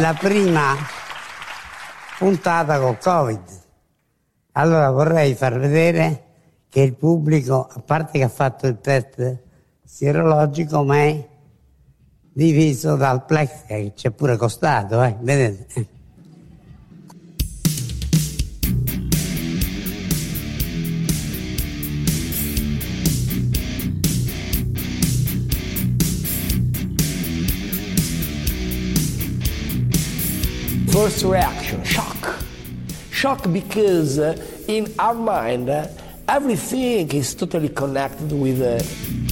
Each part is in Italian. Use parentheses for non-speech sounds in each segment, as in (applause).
la prima puntata col Covid. Allora vorrei far vedere che il pubblico, a parte che ha fatto il test sierologico, ma è diviso dal plex che ci è pure costato, eh? vedete? First reaction, shock. Shock because uh, in our mind, uh, everything is totally connected with. Uh,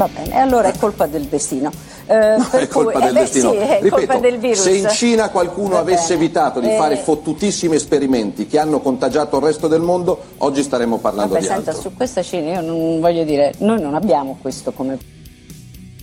Va bene, allora è colpa del destino. Eh, è colpa cui, del eh beh, destino. Sì, è Ripeto, colpa del virus. se in Cina qualcuno Va avesse bene. evitato di Eh, fare fottutissimi esperimenti che hanno contagiato il resto del mondo, oggi staremmo parlando Vabbè, di senta, altro. su questa Cina io non voglio dire, noi non abbiamo questo come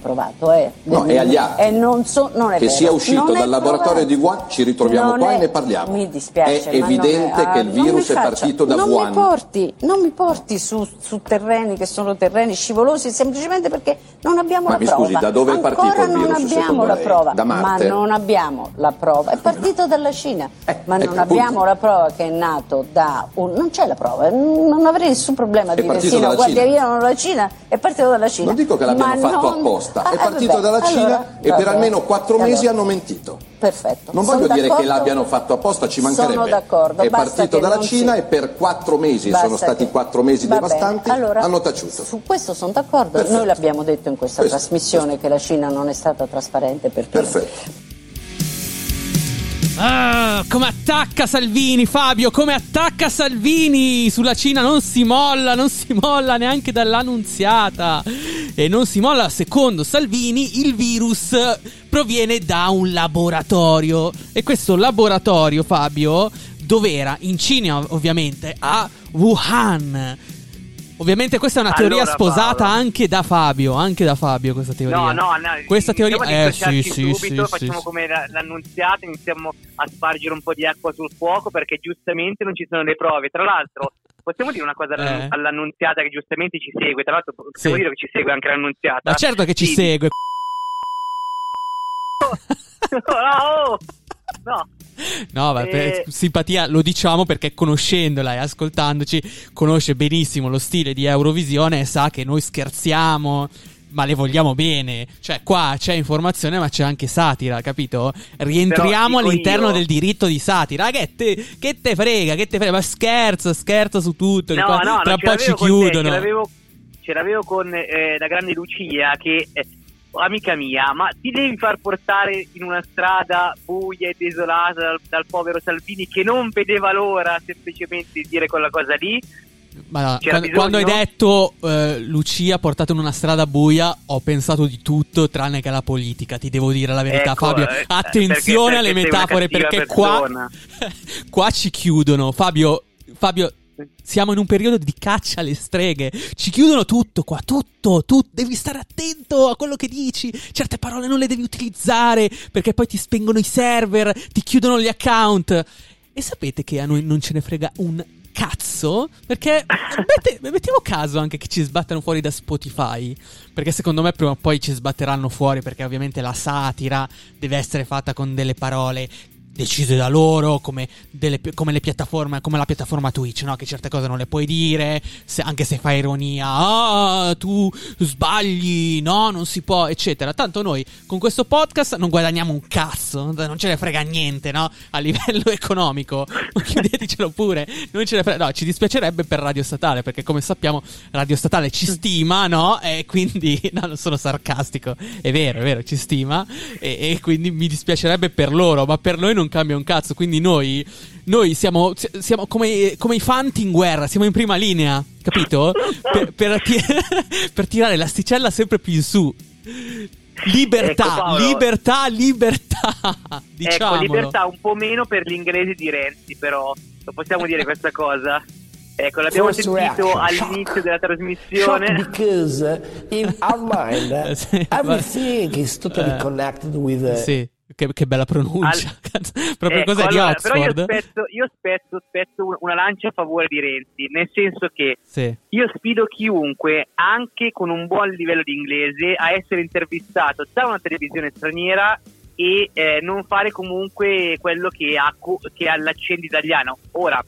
provato, eh. No, è agli atti. E non, so, non è Che vero. sia uscito Non è dal laboratorio provato. di Wuhan, ci ritroviamo Non qua è- e ne parliamo. Mi dispiace. È ma non evidente ah, che il non mi virus è faccia- partito da non Wuhan. Mi porti, non mi porti su, su terreni che sono terreni scivolosi semplicemente perché non abbiamo Ma la mi prova. scusi, da dove è partito il non virus, abbiamo secondo la lei? prova. Da ma Marte? non abbiamo la prova. È partito dalla Cina. Eh, ma non ecco, abbiamo la prova che è nato da un... Non c'è la prova, non avrei nessun problema a È dire sì, no, Cina. via non la Cina, è partito dalla Cina. Non dico che l'abbiano Ma fatto non- apposta, Ah, è eh, partito vabbè, dalla Cina allora, e per almeno quattro mesi Allora, hanno mentito. Perfetto. Non Sono voglio dire che l'abbiano fatto apposta, ci mancherebbe. Sono d'accordo. È basta partito dalla Cina si- e per quattro mesi, Basta sono stati che- quattro mesi Va devastanti, Allora, hanno taciuto. Su questo sono d'accordo. Perfetto. Noi l'abbiamo detto in questa Questo, trasmissione che la Cina non è stata trasparente perché Perfetto. Ah, come attacca Salvini, Fabio, come attacca Salvini sulla Cina non si molla, non si molla neanche dall'annunziata. E non si molla, secondo Salvini, il virus proviene da un laboratorio. E questo laboratorio, Fabio, dov'era? In Cina, ovviamente, a Wuhan. Ovviamente questa è una teoria Allora, sposata Paolo. anche da Fabio, anche da Fabio questa teoria. No, no, no. Questa teoria iniziamo a eh sì, sì, subito, sì, facciamo sì. come la- l'annunziata, iniziamo a spargere un po' di acqua sul fuoco perché giustamente non ci sono le prove. Tra l'altro, possiamo dire una cosa Eh. all'annunziata che giustamente ci segue. Tra l'altro, possiamo Sì. dire che ci segue anche l'annunziata. Ma certo che ci Sì. segue. no, (laughs) oh! No. No, ma per Eh. simpatia lo diciamo perché conoscendola e ascoltandoci conosce benissimo lo stile di Eurovisione e sa che noi scherziamo, ma le vogliamo bene. Cioè, qua c'è informazione, ma c'è anche satira, capito? Rientriamo all'interno io- del diritto di satira. Che te, che te frega, che te frega? Ma scherzo, scherzo su tutto. No, qua- no, tra un po' ci con te, chiudono. ce l'avevo, ce l'avevo con eh, la grande Lucia che, eh, amica mia, ma ti devi far portare in una strada buia e desolata dal, dal povero Salvini che non vedeva l'ora semplicemente di dire quella cosa lì? Ma quando, quando hai detto eh, Lucia portato in una strada buia, ho pensato di tutto tranne che alla politica. Ti devo dire la verità, Ecco, Fabio. eh, Attenzione perché- alle perché una metafore perché qua, (laughs) qua ci chiudono. Fabio, Fabio, siamo in un periodo di caccia alle streghe. Ci chiudono tutto qua, tutto, tutto. Devi stare attento a quello che dici. Certe parole non le devi utilizzare perché poi ti spengono i server, ti chiudono gli account. E sapete che a noi non ce ne frega un cazzo? Perché (laughs) mette- mettiamo caso anche che ci sbattano fuori da Spotify. Perché secondo me prima o poi ci sbatteranno fuori. Perché ovviamente la satira deve essere fatta con delle parole decise da loro, come, delle- come le piattaforme, come la piattaforma Twitch, no? Che certe cose non le puoi dire, se- anche se fai ironia, ah, tu sbagli, no, non si può, eccetera. Tanto noi con questo podcast non guadagniamo un cazzo, non ce ne frega niente, no? A livello (laughs) economico, (laughs) chiudetecelo pure, non ce ne frega, no, ci dispiacerebbe per Radio Statale, perché come sappiamo Radio Statale ci stima, no? E quindi, (laughs) no, non sono sarcastico, è vero, è vero, ci stima, e, e quindi mi dispiacerebbe per loro, ma per noi non cambia un cazzo, quindi noi, noi siamo, siamo come, come i fanti in guerra, siamo in prima linea, capito? Per, per (laughs) per tirare l'asticella sempre più in su. Libertà, Ecco, Paolo. libertà, libertà. (laughs) Diciamolo. Ecco, libertà un po' meno per gli inglesi di Renzi, però lo possiamo dire questa cosa? Ecco, l'abbiamo First sentito reaction, all'inizio shock. della Shock trasmissione. because uh, in our (laughs) mind, everything is totally Eh. connected with. uh, Sì. Che, che bella pronuncia. (laughs) Cazzo, Proprio Ecco, cos'è di allora, Però io Oxford? spezzo, io spezzo, spezzo un- una lancia a favore di Renzi, nel senso che Sì. io sfido chiunque, anche con un buon livello di inglese, a essere intervistato da una televisione straniera e eh, non fare comunque quello che ha, che ha l'accento italiano. Ora,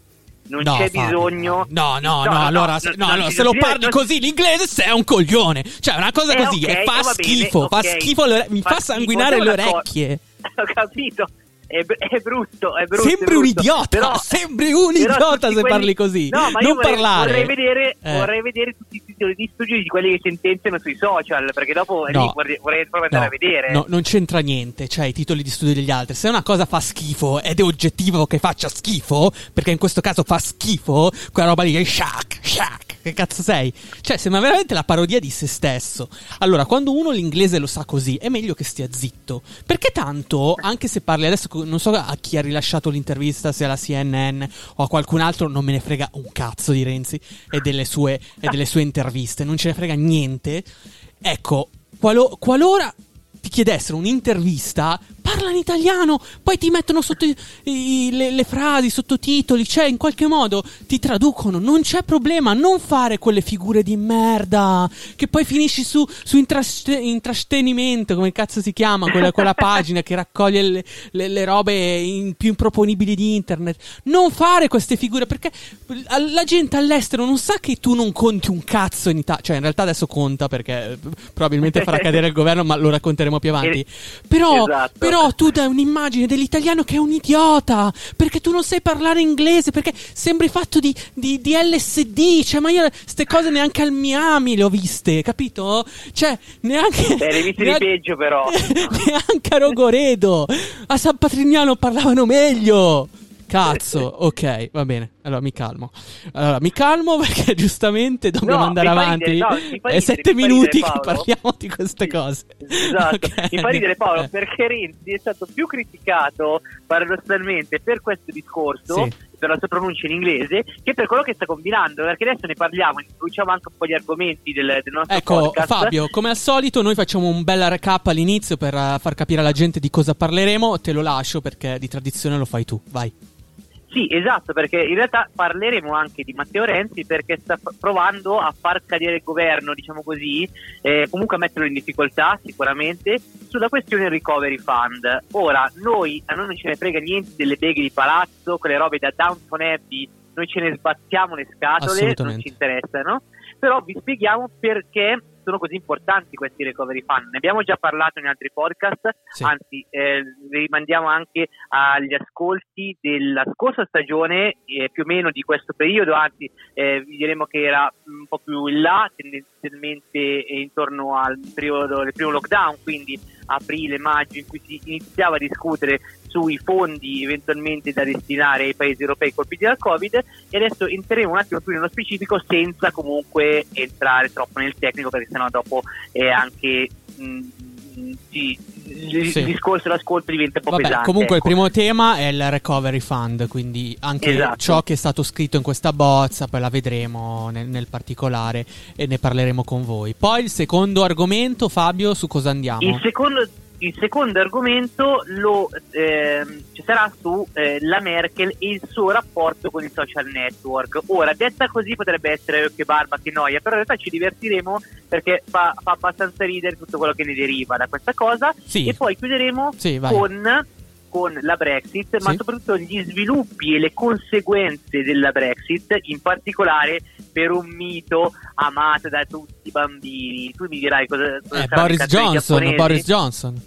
non No, c'è Fabio, bisogno... No, no, no, allora, se, no, non allora, ci se lo parli così l'inglese sei un coglione. Cioè, una cosa Eh, così ok, e fa va bene, schifo, fa ok. schifo, le mi fa schifo, sanguinare le orecchie. (laughs) Ho capito, è, è brutto, è brutto. Sembri è un brutto. idiota, Però- (laughs) sembri un idiota se quelli- parli così. No, ma non io vorrei, parlare. Vorrei vedere, Eh. vorrei vedere tutti i titoli di studio di quelli che sentenziano sui social, perché dopo No. lì vorrei, vorrei proprio andare No, a vedere. no, non c'entra niente, cioè i titoli di studio degli altri. Se una cosa fa schifo ed è oggettivo che faccia schifo, perché in questo caso fa schifo, quella roba lì è shack, shack. Che cazzo sei? Cioè, sembra veramente la parodia di se stesso. Allora, quando uno l'inglese lo sa così, è meglio che stia zitto. Perché tanto, anche se parli adesso, non so a chi ha rilasciato l'intervista, se alla CNN o a qualcun altro, non me ne frega un cazzo di Renzi e delle sue, e delle sue interviste. Non ce ne frega niente. Ecco, qualo- qualora ti chiedessero un'intervista, parla in italiano, poi ti mettono sotto i- i- le, le frasi, i sottotitoli, cioè in qualche modo ti traducono, non c'è problema, non fare quelle figure di merda che poi finisci su, su intraste- intrastenimento, come cazzo si chiama, quella, quella (laughs) pagina che raccoglie le, le- le robe in- più improponibili di internet. Non fare queste figure perché la gente all'estero non sa che tu non conti un cazzo in Italia, cioè in realtà adesso conta perché eh, probabilmente farà (laughs) cadere il governo, ma lo racconteremo più avanti. Però, esatto. però tu dai un'immagine dell'italiano che è un idiota perché tu non sai parlare inglese, perché sembri fatto di, di- di LSD. Cioè, ma io queste cose neanche al Miami le ho viste, capito? Cioè, neanche. Beh, le viste di peggio, però. (laughs) neanche a Rogoredo. A San Patrignano parlavano meglio. Cazzo, (laughs) ok, va bene. Allora mi calmo. Allora mi calmo (laughs) perché giustamente dobbiamo No, andare avanti. ridere, no, È sette minuti ridere, che parliamo di queste cose. (laughs) Esatto, Ok. mi fa ridere Paolo Eh. perché Renzi è stato più criticato paradossalmente per questo discorso, Sì. per la sua pronuncia in inglese, che per quello che sta combinando, perché adesso ne parliamo, introduciamo anche un po' gli argomenti del, del nostro Ecco, podcast. Fabio, come al solito, noi facciamo un bel recap all'inizio per eh, far capire alla gente di cosa parleremo. Te lo lascio perché di tradizione lo fai tu. Vai. Sì, esatto, perché in realtà parleremo anche di Matteo Renzi perché sta provando a far cadere il governo, diciamo così, eh, comunque a metterlo in difficoltà sicuramente, sulla questione Recovery Fund. Ora, noi, a noi non ce ne frega niente delle beghe di palazzo, quelle robe da Downton Abbey, noi ce ne sbattiamo le scatole, non ci interessano, però vi spieghiamo perché sono così importanti questi Recovery Fund. Ne abbiamo già parlato in altri podcast, Sì. anzi eh, vi rimandiamo anche agli ascolti della scorsa stagione, eh, più o meno di questo periodo, anzi eh, vi diremo che era un po' più in là, tendenzialmente intorno al periodo del primo lockdown, quindi aprile, maggio, in cui si iniziava a discutere sui fondi eventualmente da destinare ai paesi europei colpiti dal Covid e adesso entreremo un attimo più nello specifico senza comunque entrare troppo nel tecnico perché sennò dopo è anche mh, sì, il, Sì. il discorso e l'ascolto diventa un po' Vabbè, pesante. comunque il ecco. primo tema è il recovery fund, quindi anche Esatto. ciò che è stato scritto in questa bozza, poi la vedremo nel, nel particolare e ne parleremo con voi. Poi il secondo argomento, Fabio, su cosa andiamo? Il secondo, il secondo argomento lo, ehm, ci sarà su eh, la Merkel e il suo rapporto con i social network. Ora, detta così potrebbe essere "Oh, che barba, che noia, però in realtà ci divertiremo perché fa, fa abbastanza ridere tutto quello che ne deriva da questa cosa. Sì. E poi chiuderemo Sì, con, con la Brexit, ma Sì. soprattutto gli sviluppi e le conseguenze della Brexit, in particolare per un mito amato da tutti i bambini. Tu mi dirai cosa, cosa Eh, saranno i Boris Johnson? Boris Johnson.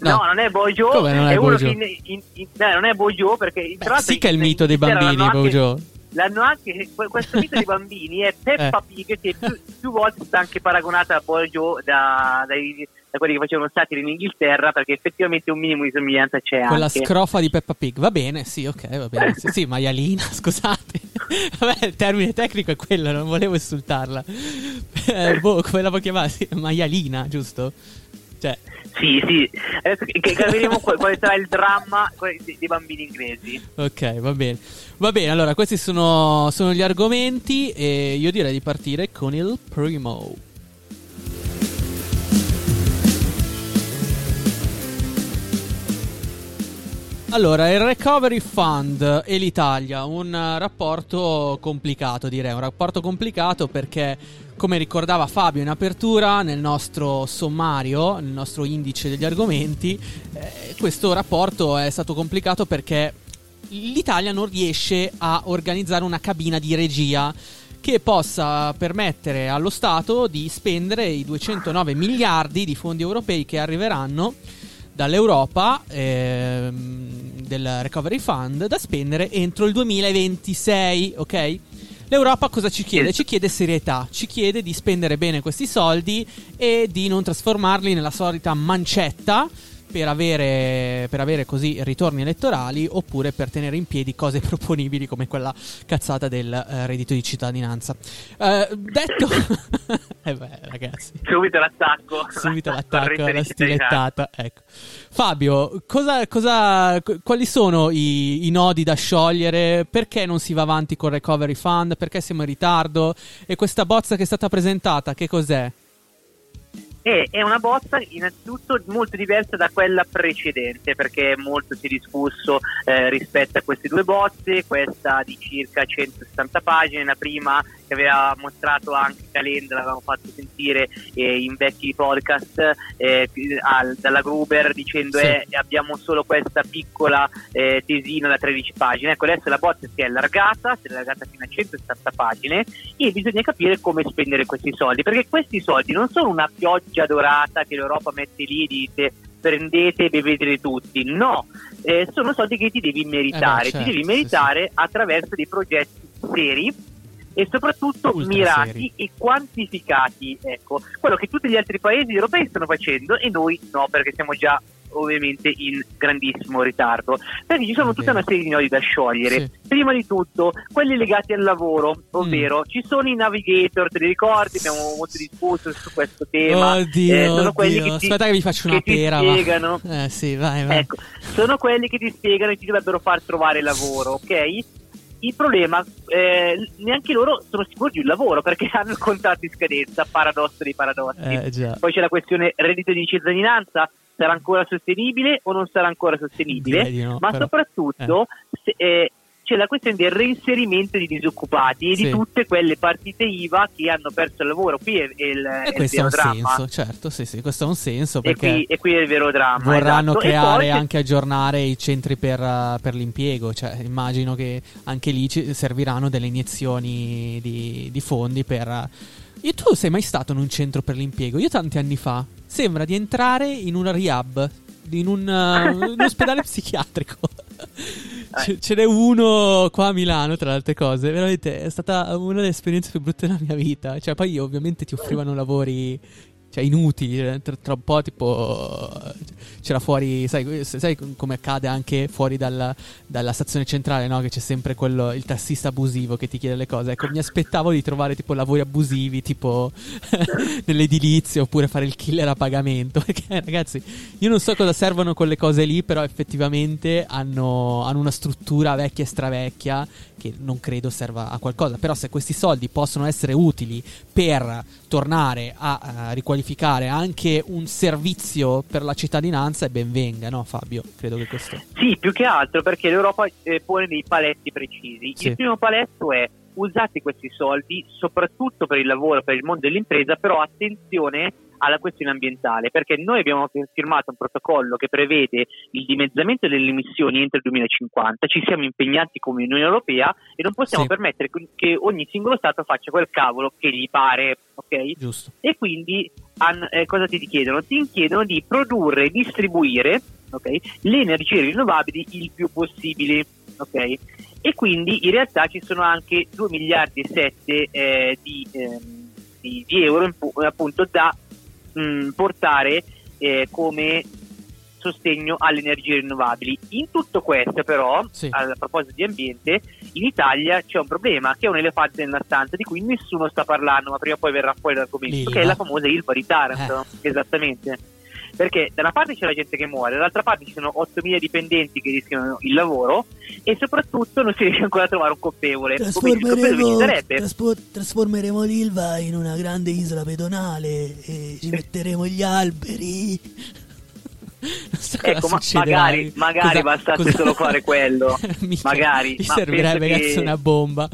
No, non è Bojo, Come non è è, Bojo? in, in- in- no, non è Bojo perché Beh, tra sì che è il mito dei bambini, anche- Bojo. L'hanno anche que- questo mito dei bambini è (laughs) Peppa Eh. Pig che più, più volte è stata anche paragonata a Bojo da, dai- da quelli che facevano satire in Inghilterra perché effettivamente un minimo di somiglianza c'è Quella anche. scrofa di Peppa Pig. Va bene, sì, ok, va bene. (laughs) Sì, sì, maialina, (laughs) scusate. Vabbè, il termine tecnico è quello, non volevo insultarla. Eh, boh, come la può chiamare? Sì, maialina, giusto? Cioè, Sì, sì, adesso che, capiremo qual- quale sarà il dramma dei bambini inglesi. ok, va bene. Va bene, allora, questi sono, sono gli argomenti e io direi di partire con il primo. Allora, il Recovery Fund e l'Italia, un eh, rapporto complicato direi, un rapporto complicato perché come ricordava Fabio in apertura nel nostro sommario, nel nostro indice degli argomenti, eh, questo rapporto è stato complicato perché l'Italia non riesce a organizzare una cabina di regia che possa permettere allo Stato di spendere i 209 miliardi di fondi europei che arriveranno dall'Europa ehm, del Recovery Fund da spendere entro il 2026, ok? L'Europa cosa ci chiede? Ci chiede serietà, ci chiede di spendere bene questi soldi e di non trasformarli nella solita mancetta per avere, per avere così ritorni elettorali oppure per tenere in piedi cose (laughs) proponibili come quella cazzata del eh, reddito di cittadinanza. Eh, detto... (laughs) eh beh, ragazzi. Subito l'attacco. Subito (laughs) l'attacco, la stilettata. Ecco. Fabio, cosa, cosa, quali sono i, i nodi da sciogliere? Perché non si va avanti con il Recovery Fund? Perché siamo in ritardo? E questa bozza che è stata presentata, che cos'è? E è una bozza innanzitutto molto diversa da quella precedente perché molto si è discusso eh, rispetto a queste due bozze, questa di circa 160 pagine, la prima che aveva mostrato anche Calenda, l'avevamo fatto sentire eh, in vecchi podcast eh, al, dalla Gruber dicendo sì. eh, abbiamo solo questa piccola eh, tesina da 13 pagine. Ecco, adesso la bozza si è allargata, si è allargata fino a 160 pagine e bisogna capire come spendere questi soldi, perché questi soldi non sono una pioggia dorata che l'Europa mette lì e dice prendete e beveteli tutti. No, eh, sono soldi che ti devi meritare, eh beh, certo, ti devi meritare sì, sì. attraverso dei progetti seri e soprattutto Ultra mirati seri. e quantificati. Ecco, quello che tutti gli altri paesi europei stanno facendo e noi no, perché siamo già ovviamente in grandissimo ritardo perché ci sono tutta una serie di nodi da sciogliere sì. prima di tutto quelli legati al lavoro ovvero mm. ci sono i navigator te li ricordi abbiamo molto discusso su questo tema oddio, eh, sono oddio. quelli che ti, aspetta che vi faccio una pera spiegano eh, sì, vai, vai. Ecco, sono quelli che ti spiegano e ti dovrebbero far trovare lavoro ok il problema, eh, neanche loro sono sicuri di un lavoro perché (laughs) hanno il contratto in scadenza, paradosso dei paradossi. Eh, Poi c'è la questione reddito di cittadinanza, sarà ancora sostenibile o non sarà ancora sostenibile? No, Ma però, soprattutto eh. se, eh, c'è la questione del reinserimento di disoccupati e sì. di tutte quelle partite IVA che hanno perso il lavoro. Qui è, è il, e è questo ha un dramma. senso, certo, sì, sì, questo ha un senso perché e qui, e qui è il vero dramma. Vorranno esatto. creare e anche aggiornare i centri per, per, l'impiego, cioè immagino che anche lì ci serviranno delle iniezioni di, di fondi per... Io, tu sei mai stato in un centro per l'impiego? Io tanti anni fa. Sembra di entrare in una rehab, in un, uh, un ospedale (laughs) psichiatrico. C- ce n'è uno qua a Milano, tra le altre cose. Veramente è stata una delle esperienze più brutte della mia vita. Cioè, poi ovviamente ti offrivano lavori cioè inutili, tra, tra, un po' tipo c'era fuori, sai, sai come accade anche fuori dalla, dalla stazione centrale, no? Che c'è sempre quello, il tassista abusivo che ti chiede le cose. Ecco, mi aspettavo di trovare tipo lavori abusivi, tipo (laughs) nell'edilizia oppure fare il killer a pagamento. (laughs) Perché ragazzi, io non so cosa servono quelle cose lì, però effettivamente hanno, hanno una struttura vecchia e stravecchia che non credo serva a qualcosa. Però se questi soldi possono essere utili per tornare a, a riqualificare anche un servizio per la cittadinanza, e ben venga, no Fabio? Credo che questo... Sì, più che altro perché l'Europa eh, pone dei paletti precisi. Sì. Il primo paletto è usate questi soldi soprattutto per il lavoro, per il mondo dell'impresa, però attenzione alla questione ambientale, perché noi abbiamo firmato un protocollo che prevede il dimezzamento delle emissioni entro il 2050, ci siamo impegnati come Unione Europea e non possiamo sì. permettere che ogni singolo Stato faccia quel cavolo che gli pare, ok? Giusto. E quindi an, eh, cosa ti chiedono? Ti chiedono di produrre e distribuire okay, le energie rinnovabili il più possibile, ok? E quindi in realtà ci sono anche 2 miliardi e 7 eh, di, eh, di, di euro appunto da mh, mm, portare eh, come sostegno alle energie rinnovabili. In tutto questo, però, sì. a proposito di ambiente, in Italia c'è un problema che è un elefante nella stanza di cui nessuno sta parlando, ma prima o poi verrà fuori l'argomento, L'Ilva. che è la famosa Ilva di Taranto. Eh. Esattamente. Perché da una parte c'è la gente che muore, dall'altra parte ci sono 8.000 dipendenti che rischiano il lavoro e soprattutto non si riesce ancora a trovare un colpevole. Trasformeremo, traspo- trasformeremo l'Ilva in una grande isola pedonale e ci metteremo gli alberi. So ecco, ma magari, magari cosa, bastasse cosa... solo fare quello. (laughs) Mica, magari. Mi servirebbe che... una bomba.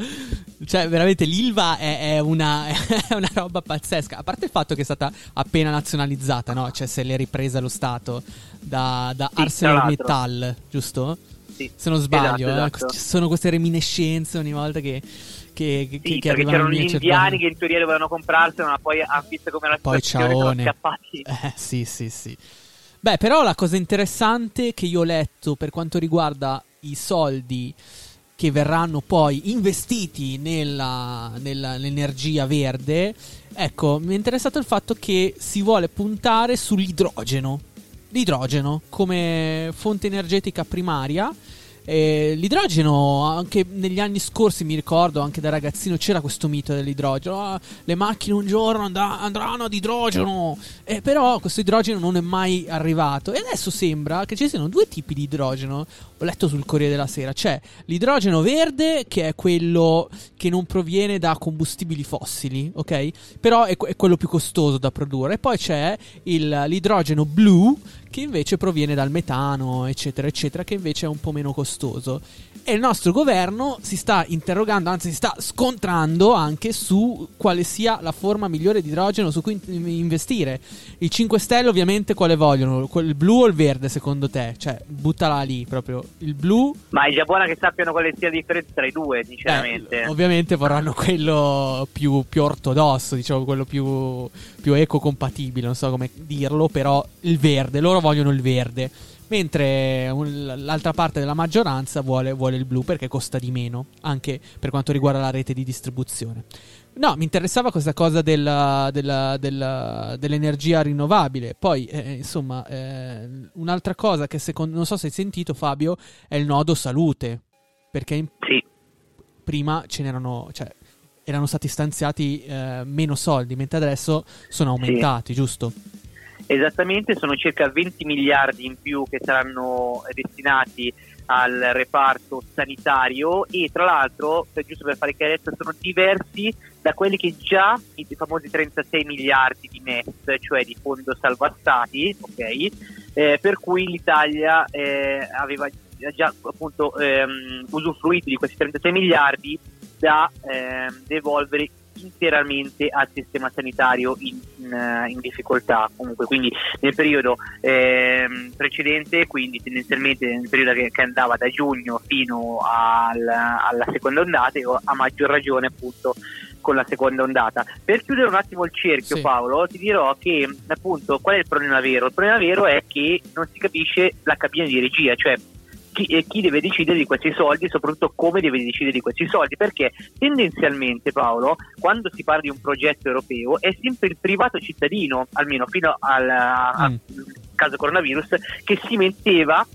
Cioè, veramente l'Ilva è, è, una, (laughs) è, una, roba pazzesca. A parte il fatto che è stata appena nazionalizzata, no? Cioè, se l'è ripresa lo Stato da, da sì, ArcelorMittal, giusto? Sì. Se non sbaglio, esatto, eh. esatto. ci sono queste reminiscenze ogni volta che. Che, sì, che, che c'erano gli indiani che in teoria dovevano comprarselo, ma poi hanno visto come la poi situazione sono scappati. Eh, sì, sì, sì. Beh, però la cosa interessante che io ho letto per quanto riguarda i soldi che verranno poi investiti nella, nella, nell'energia verde, ecco, mi è interessato il fatto che si vuole puntare sull'idrogeno. L'idrogeno come fonte energetica primaria eh, l'idrogeno, anche negli anni scorsi, mi ricordo, anche da ragazzino c'era questo mito dell'idrogeno. Ah, le macchine un giorno andrà, andranno ad idrogeno. Eh, però questo idrogeno non è mai arrivato. E adesso sembra che ci siano due tipi di idrogeno. Ho letto sul Corriere della Sera. C'è l'idrogeno verde, che è quello che non proviene da combustibili fossili, ok? Però è, è quello più costoso da produrre. E poi c'è il, l'idrogeno blu, che invece proviene dal metano, eccetera, eccetera, che invece è un po' meno costoso. E il nostro governo si sta interrogando, anzi si sta scontrando anche su quale sia la forma migliore di idrogeno su cui investire. I 5 Stelle ovviamente quale vogliono? Il blu o il verde secondo te? Cioè, buttala lì proprio. Il blu... Ma è già buona che sappiano quale sia la differenza tra i due, sinceramente. Eh, ovviamente vorranno quello più, più ortodosso, diciamo, quello più, più ecocompatibile, non so come dirlo, però il verde. Loro vogliono il verde. Mentre l'altra parte della maggioranza vuole, vuole, il blu perché costa di meno, anche per quanto riguarda la rete di distribuzione. No, mi interessava questa cosa della, della, della, dell'energia rinnovabile. Poi, eh, insomma, eh, un'altra cosa che secondo non so se hai sentito, Fabio, è il nodo salute. Perché in, sì. prima ce n'erano. Cioè, erano stati stanziati eh, meno soldi, mentre adesso sono aumentati, sì. giusto? Esattamente, sono circa 20 miliardi in più che saranno destinati al reparto sanitario e tra l'altro, giusto per fare chiarezza, sono diversi da quelli che già i famosi 36 miliardi di MES, cioè di fondo salva stati, eh, per cui l'Italia eh, aveva già appunto ehm, usufruito di questi 36 miliardi da ehm, devolvere interamente al sistema sanitario in, in, eh, in difficoltà comunque quindi nel periodo eh, precedente quindi tendenzialmente nel periodo che, che andava da giugno fino al, alla seconda ondata e a maggior ragione appunto con la seconda ondata. Per chiudere un attimo il cerchio, sì. Paolo, ti dirò che appunto qual è il problema vero? Il problema vero è che non si capisce la cabina di regia, cioè chi, chi, deve decidere di questi soldi e soprattutto come deve decidere di questi soldi perché tendenzialmente Paolo quando si parla di un progetto europeo è sempre il privato cittadino almeno fino al, mm. al caso coronavirus che si metteva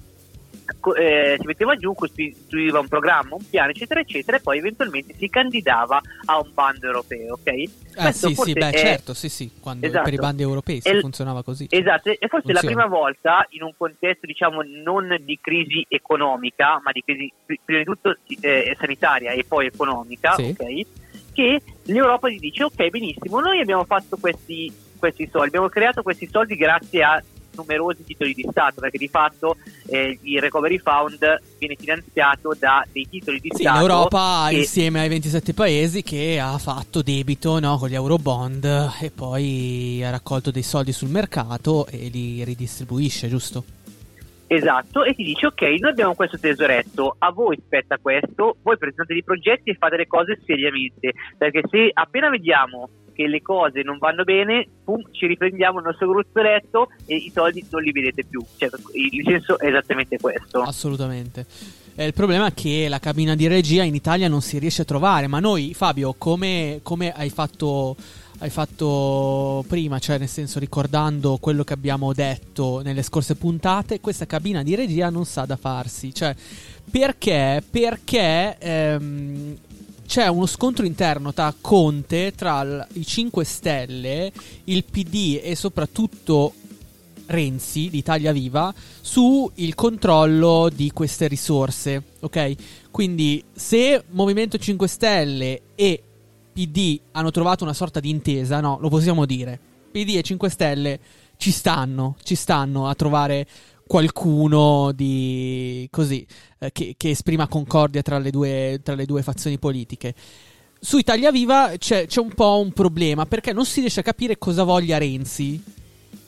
eh, si metteva giù, costituiva un programma, un piano, eccetera, eccetera, e poi eventualmente si candidava a un bando europeo, ok? Eh, sì, sì, beh, è... certo, sì, sì, quando esatto. per i bandi europei sì, funzionava così. Esatto, e forse Funziona. la prima volta in un contesto, diciamo, non di crisi economica, ma di crisi prima di tutto eh, sanitaria e poi economica, sì. ok? Che l'Europa gli dice, ok, benissimo, noi abbiamo fatto questi, questi soldi, abbiamo creato questi soldi grazie a numerosi titoli di Stato, perché di fatto eh, il Recovery Fund viene finanziato da dei titoli di sì, Stato. L'Europa che... insieme ai 27 paesi che ha fatto debito no, con gli Eurobond e poi ha raccolto dei soldi sul mercato e li ridistribuisce, giusto? Esatto, e ti dice ok, noi abbiamo questo tesoretto, a voi spetta questo, voi presentate dei progetti e fate le cose seriamente, perché se appena vediamo che le cose non vanno bene, pum, ci riprendiamo il nostro gruzzoletto e i soldi non li vedete più. Cioè, il senso è esattamente questo. Assolutamente. Eh, il problema è che la cabina di regia in Italia non si riesce a trovare, ma noi, Fabio, come, come hai fatto hai fatto prima, cioè nel senso ricordando quello che abbiamo detto nelle scorse puntate, questa cabina di regia non sa da farsi. Cioè, perché? Perché ehm, c'è uno scontro interno tra Conte, tra l- i 5 Stelle, il PD e soprattutto Renzi di Italia Viva su il controllo di queste risorse, ok? Quindi se Movimento 5 Stelle e PD hanno trovato una sorta di intesa, no, lo possiamo dire. PD e 5 Stelle ci stanno, ci stanno a trovare qualcuno di così eh, che, che, esprima concordia tra le, due, tra le due fazioni politiche. Su Italia Viva c'è, c'è un po' un problema perché non si riesce a capire cosa voglia Renzi.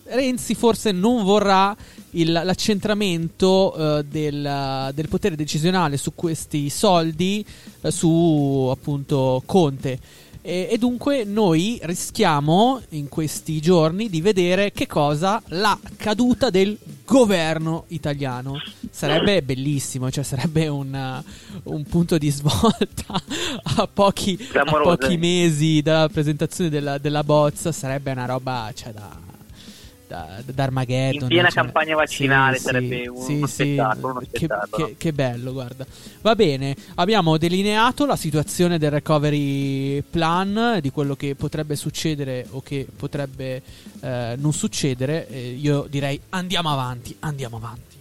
Renzi forse non vorrà il, l'accentramento uh, del, del, potere decisionale su questi soldi uh, su appunto Conte. E, e, dunque noi rischiamo in questi giorni di vedere che cosa la caduta del governo italiano. Sarebbe bellissimo, cioè sarebbe un, un punto di svolta (laughs) a pochi, a pochi mesi dalla presentazione della, della bozza. Sarebbe una roba cioè, da da, da Armageddon. In piena cioè, campagna vaccinale sì, sarebbe un, sì, uno, spettacolo, uno spettacolo. Che, che, che, bello, guarda. Va bene, abbiamo delineato la situazione del recovery plan, di quello che potrebbe succedere o che potrebbe eh, non succedere. Eh, io direi andiamo avanti, andiamo avanti.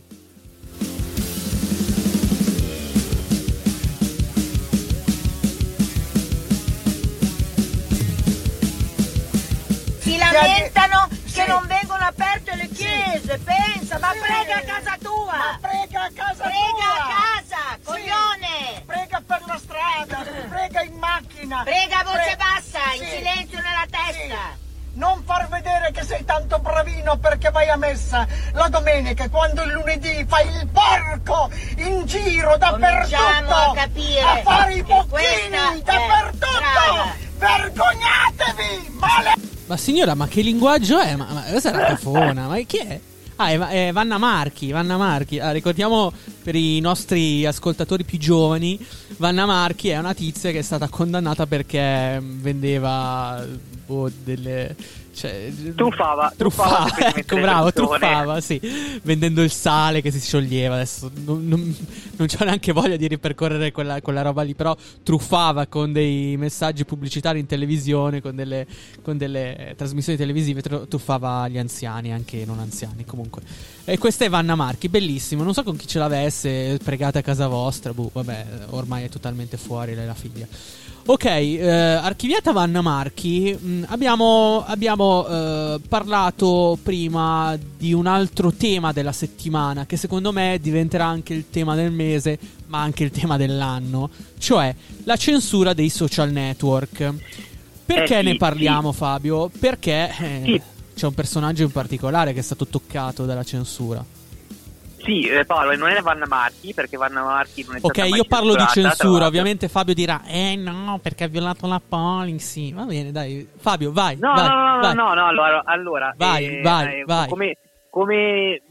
Si lamentano che non vengono aperte le chiese, pensa, ma prega a casa tua! Ma prega a casa prega tua! a casa, sì. coglione! Prega per la strada, prega in macchina! Prega a voce Pre- bassa, sì. in silenzio nella testa! Sì. Non far vedere che sei tanto bravino perché vai a messa la domenica quando il lunedì fai il porco in giro dappertutto a capire a fare i bocchini dappertutto! Vergognatevi! Male! Ma signora, ma che linguaggio è? Ma, ma questa è la cafona, ma chi è? Ah, è, è Vanna Marchi, Vanna Marchi. Ah, ricordiamo per i nostri ascoltatori più giovani, Vanna Marchi è una tizia che è stata condannata perché vendeva boh, delle cioè, truffava, truffava, truffava ecco bravo, truffava, sì, vendendo il sale che si scioglieva. Adesso non, non, non ho neanche voglia di ripercorrere quella, quella, roba lì, però truffava con dei messaggi pubblicitari in televisione, con delle, con delle trasmissioni televisive, truffava gli anziani, anche non anziani comunque. E questa è Vanna Marchi, bellissimo, non so con chi ce l'avesse, pregate a casa vostra, boh, vabbè, ormai è totalmente fuori lei la figlia. Ok, eh, archiviata Vanna Marchi, mh, mm, abbiamo, abbiamo eh, parlato prima di un altro tema della settimana che secondo me diventerà anche il tema del mese, ma anche il tema dell'anno, cioè la censura dei social network. Perché eh sì, ne parliamo, sì. Fabio? Perché eh, sì. c'è un personaggio in particolare che è stato toccato dalla censura. Sì, eh, Paolo, non è Vanna Marchi perché Vanna Marchi non è Ok, io parlo di censura, ovviamente Fabio dirà "Eh no, perché ha violato la policy". Va bene, dai. Fabio, vai. No, vai, no, no, vai. no, no, allora, allora vai, eh, vai, eh, vai. Come, come,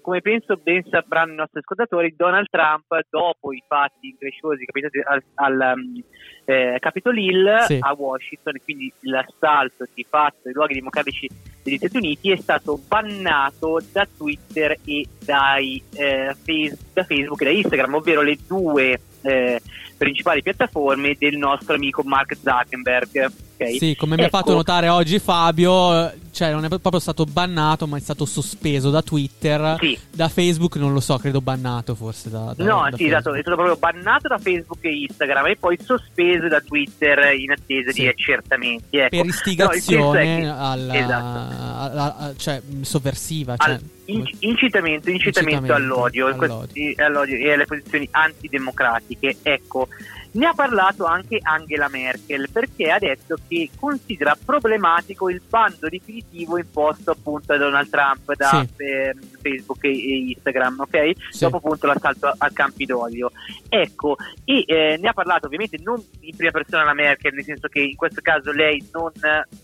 come, penso ben sapranno i nostri ascoltatori, Donald Trump, dopo i fatti incresciosi capitati al, al um, eh, Capitol Hill sì. a Washington, quindi l'assalto di fatto ai luoghi democratici degli Stati Uniti, è stato bannato da Twitter e dai, eh, face, da Facebook e da Instagram, ovvero le due eh, principali piattaforme del nostro amico Mark Zuckerberg. Okay? Sì, come ecco. mi ha fatto ecco. notare oggi Fabio, cioè non è proprio stato bannato, ma è stato sospeso da Twitter, sì. da Facebook, non lo so, credo bannato forse. Da, da, no, da sì, esatto, è stato proprio bannato da Facebook e Instagram e poi sospeso da Twitter in attesa sì. di accertamenti. Ecco. Per istigazione no, che... alla, esatto. alla, alla, cioè sovversiva. Cioè... Al incitamento, incitamento, incitamento all'odio, all'odio. all'odio e alle posizioni antidemocratiche. Ecco, ne ha parlato anche Angela Merkel perché ha detto che considera problematico il bando definitivo imposto appunto da Donald Trump da sì. eh, Facebook e, Instagram, ok? Sì. Dopo appunto l'assalto al Campidoglio. Ecco, e eh, ne ha parlato ovviamente non in prima persona la Merkel, nel senso che in questo caso lei non,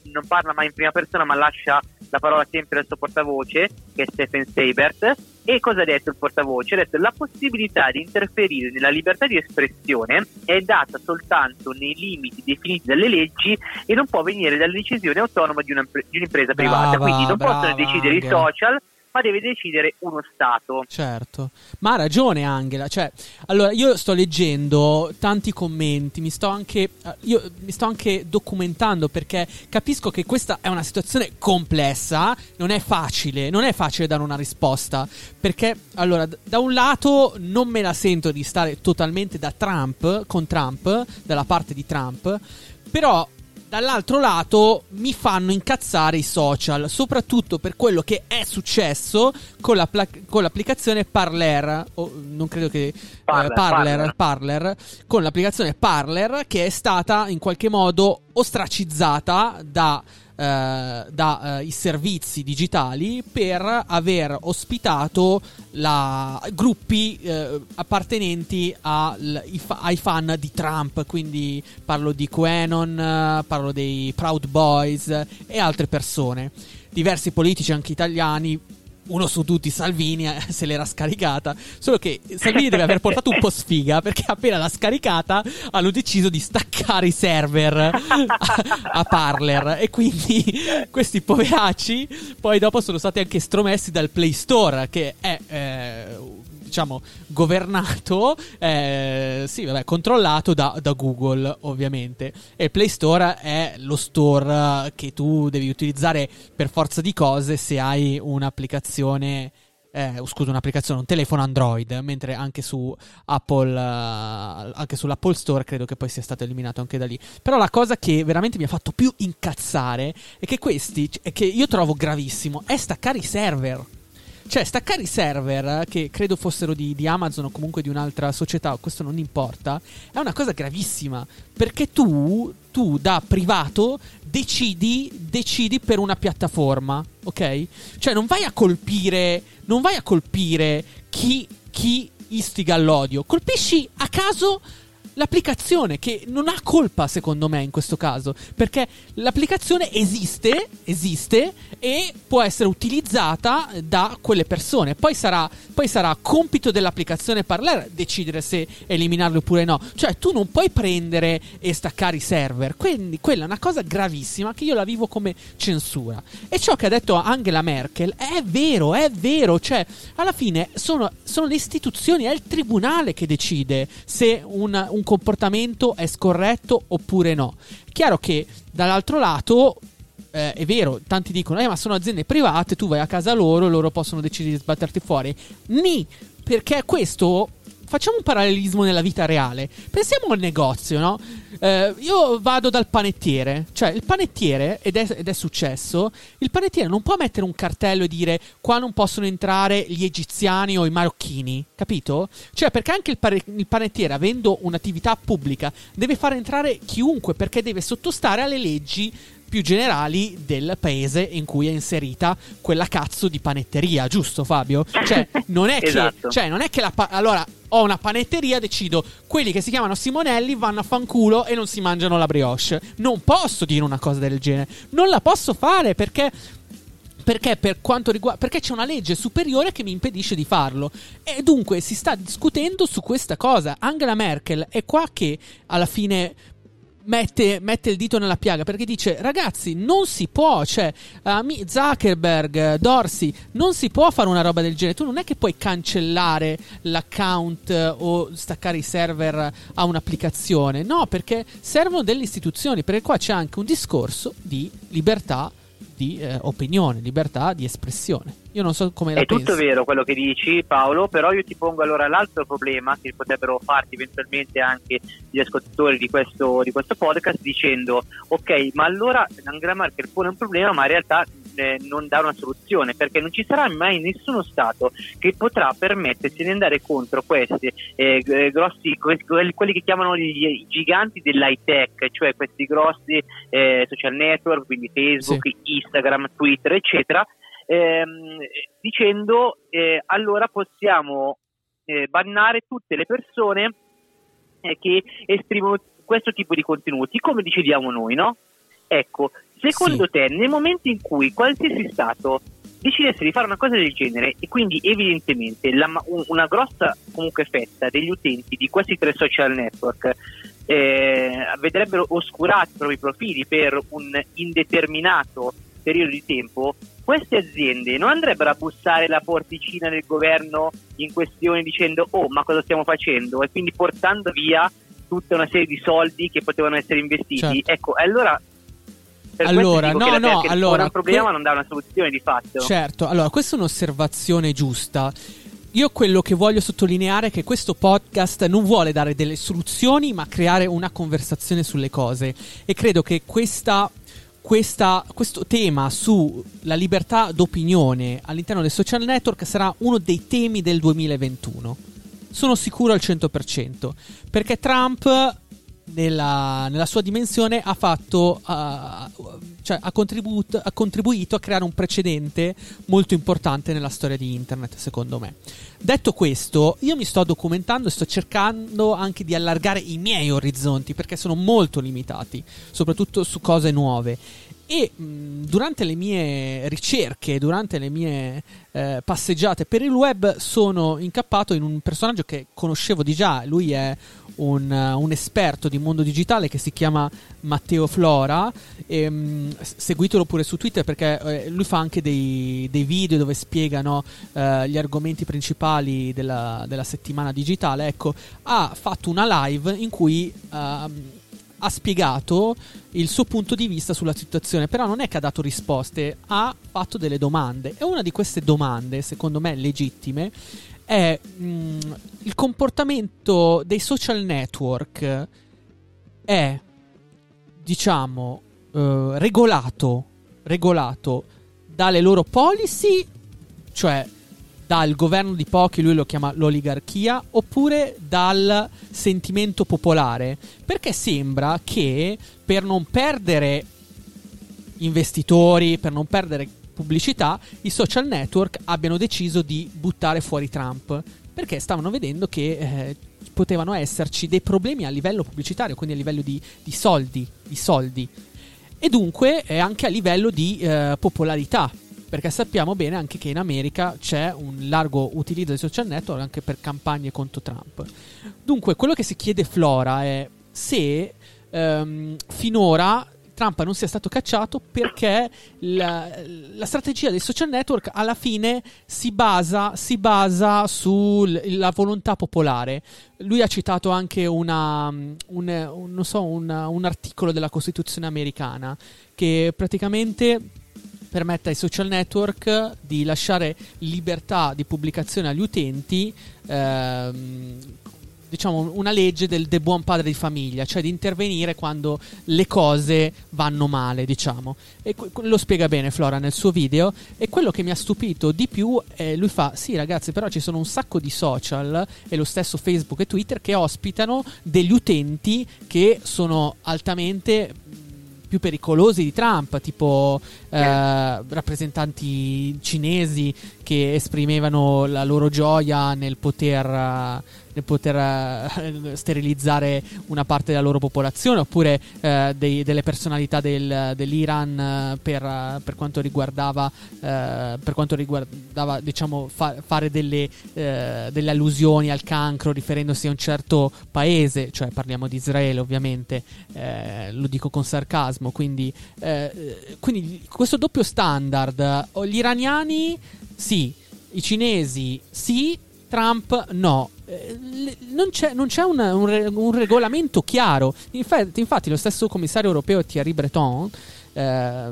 non parla mai in prima persona ma lascia la parola sempre al suo portavoce, che è Stephen Seibert. E cosa ha detto il portavoce? Ha detto che la possibilità di interferire nella libertà di espressione è data soltanto nei limiti definiti dalle leggi e non può venire dalle decisioni autonome di, una, di un'impresa brava, privata. Quindi non brava, possono decidere i social ma deve decidere uno Stato. Certo, ma ha ragione Angela. Cioè, allora io sto leggendo tanti commenti, mi sto anche, eh, mi sto anche documentando perché capisco che questa è una situazione complessa, non è facile, non è facile dare una risposta. Perché, allora, da un lato non me la sento di stare totalmente da Trump, con Trump, dalla parte di Trump, però dall'altro lato mi fanno incazzare i social, soprattutto per quello che è successo con, la pla- con l'applicazione Parler, o non credo che Parler, eh, Parler, Parler. Parler, con l'applicazione Parler che è stata in qualche modo ostracizzata da eh, da eh, servizi digitali per aver ospitato la- gruppi eh, appartenenti al- ai fan di Trump, quindi parlo di QAnon, parlo dei Proud Boys e altre persone. Diversi politici anche italiani uno su tutti, Salvini, eh, se l'era scaricata. Solo che Salvini deve aver portato un po' sfiga perché appena l'ha scaricata hanno deciso di staccare i server a, a Parler. E quindi questi poveracci poi dopo sono stati anche stromessi dal Play Store, che è. eh, Diciamo governato, eh, sì, vabbè, controllato da, da Google, ovviamente. E Play Store è lo store che tu devi utilizzare per forza di cose se hai un'applicazione eh, scusa, un'applicazione, un telefono Android, mentre anche su Apple, eh, anche sull'Apple Store credo che poi sia stato eliminato anche da lì. Però la cosa che veramente mi ha fatto più incazzare è che questi, è che io trovo gravissimo, è staccare i server. Cioè, staccare i server, che credo fossero di, di Amazon o comunque di un'altra società, questo non importa, è una cosa gravissima. Perché tu, tu da privato, decidi, decidi per una piattaforma, ok? Cioè, non vai a colpire, non vai a colpire chi, chi istiga all'odio, colpisci a caso l'applicazione che non ha colpa secondo me in questo caso perché l'applicazione esiste esiste e può essere utilizzata da quelle persone. Poi sarà, poi sarà compito dell'applicazione Parler decidere se eliminarlo oppure no. Cioè tu non puoi prendere e staccare i server. Quindi quella è una cosa gravissima che io la vivo come censura. E ciò che ha detto Angela Merkel è vero è vero. Cioè alla fine sono, sono le istituzioni è il tribunale che decide se un, un comportamento è scorretto oppure no. Chiaro che dall'altro lato eh, è vero, tanti dicono, eh, ma sono aziende private, tu vai a casa loro, loro possono decidere di sbatterti fuori. Ni, perché questo facciamo un parallelismo nella vita reale. Pensiamo al negozio, no? Eh, io vado dal panettiere, cioè il panettiere, ed è, ed è successo, il panettiere non può mettere un cartello e dire qua non possono entrare gli egiziani o i marocchini, capito? Cioè perché anche il, pare- il panettiere, avendo un'attività pubblica, deve far entrare chiunque perché deve sottostare alle leggi più generali del paese in cui è inserita quella cazzo di panetteria, giusto Fabio? Cioè, non è che, (laughs) Esatto. cioè, non è che la pa- allora ho una panetteria, decido quelli che si chiamano Simonelli vanno a fanculo e non si mangiano la brioche. Non posso dire una cosa del genere. Non la posso fare perché perché per quanto riguarda perché c'è una legge superiore che mi impedisce di farlo e dunque si sta discutendo su questa cosa Angela Merkel è qua che alla fine mette, mette il dito nella piaga perché dice ragazzi non si può cioè uh, Zuckerberg Dorsey non si può fare una roba del genere. Tu non è che puoi cancellare l'account eh, o staccare i server a un'applicazione. No perché servono delle istituzioni perché qua c'è anche un discorso di libertà di eh, opinione, libertà di espressione. Io non so come la È tutto pensi. vero quello che dici Paolo, però io ti pongo allora l'altro problema che potrebbero farti eventualmente anche gli ascoltatori di questo, di questo podcast dicendo ok ma allora Angela Merkel pone un problema ma in realtà eh, non dà una soluzione perché non ci sarà mai nessuno Stato che potrà permettersi di andare contro questi eh, g- grossi, que- quelli, quelli che chiamano i giganti dell'high tech, cioè questi grossi eh, social network, quindi Facebook, Instagram, Twitter eccetera ehm, dicendo eh, allora possiamo eh, bannare tutte le persone eh, che esprimono questo tipo di contenuti, come decidiamo noi, no? Ecco, secondo Sì. te, nel momento in cui qualsiasi Stato decidesse di fare una cosa del genere e quindi evidentemente la una grossa comunque fetta degli utenti di questi tre social network eh, vedrebbero oscurati i propri profili per un indeterminato periodo di tempo, queste aziende non andrebbero a bussare la porticina del governo in questione dicendo oh ma cosa stiamo facendo e quindi portando via tutta una serie di soldi che potevano essere investiti. Certo. Ecco, allora per Allora, no, no, allora, un problema que- non dà una soluzione di fatto. Certo, allora questa è un'osservazione giusta. io quello che voglio sottolineare è che questo podcast non vuole dare delle soluzioni, ma creare una conversazione sulle cose. E credo che questa, questa, questo tema sulla libertà d'opinione all'interno dei social network sarà uno dei temi del 2021. Sono sicuro al 100%. Perché Trump nella, nella, sua dimensione ha fatto uh, cioè ha, contribuito, ha contribuito a creare un precedente molto importante nella storia di internet secondo me. Detto questo io mi sto documentando e sto cercando anche di allargare i miei orizzonti perché sono molto limitati soprattutto su cose nuove e mh, durante le mie ricerche, durante le mie eh, passeggiate per il web, sono incappato in un personaggio che conoscevo di già. Lui è un, uh, un esperto di mondo digitale che si chiama Matteo Flora. E, mh, seguitelo pure su Twitter perché eh, lui fa anche dei, dei video dove spiegano eh, gli argomenti principali della, della, settimana digitale. Ecco, ha fatto una live in cui. Ha spiegato il suo punto di vista sulla situazione, però non è che ha dato risposte, ha fatto delle domande. E una di queste domande, secondo me legittime, è mh, mm, il comportamento dei social network è diciamo uh, regolato regolato dalle loro policy, cioè dal governo di pochi, lui lo chiama l'oligarchia, oppure dal sentimento popolare. Perché sembra che per non perdere investitori, per non perdere pubblicità, i social network abbiano deciso di buttare fuori Trump. Perché stavano vedendo che eh, potevano esserci dei problemi a livello pubblicitario, quindi a livello di, di soldi, di soldi. E dunque eh, anche a livello di eh, popolarità perché sappiamo bene anche che in America c'è un largo utilizzo dei social network anche per campagne contro Trump. Dunque, quello che si chiede Flora è se ehm, finora Trump non sia stato cacciato perché la, la, strategia dei social network alla fine si basa, si basa sulla volontà popolare. Lui ha citato anche una, un, un, so, una, un articolo della Costituzione americana che praticamente permette ai social network di lasciare libertà di pubblicazione agli utenti. Ehm, diciamo una legge del, del, buon padre di famiglia, cioè di intervenire quando le cose vanno male, diciamo. E lo spiega bene Flora nel suo video. E quello che mi ha stupito di più è lui fa: Sì, ragazzi, però ci sono un sacco di social e lo stesso Facebook e Twitter che ospitano degli utenti che sono altamente più pericolosi di Trump, tipo eh, rappresentanti cinesi che esprimevano la loro gioia nel poter nel poter uh, sterilizzare una parte della loro popolazione, oppure uh, dei, delle personalità del, dell'Iran uh, per, per, quanto riguardava, per quanto riguardava diciamo, fa, fare delle, delle, allusioni al cancro riferendosi a un certo paese, cioè parliamo di Israele ovviamente, lo dico con sarcasmo, quindi, quindi questo doppio standard, gli iraniani sì, i cinesi sì, Trump no. Eh, non c'è, non c'è un, un, un, regolamento chiaro. Infatti, infatti, lo stesso commissario europeo Thierry Breton eh,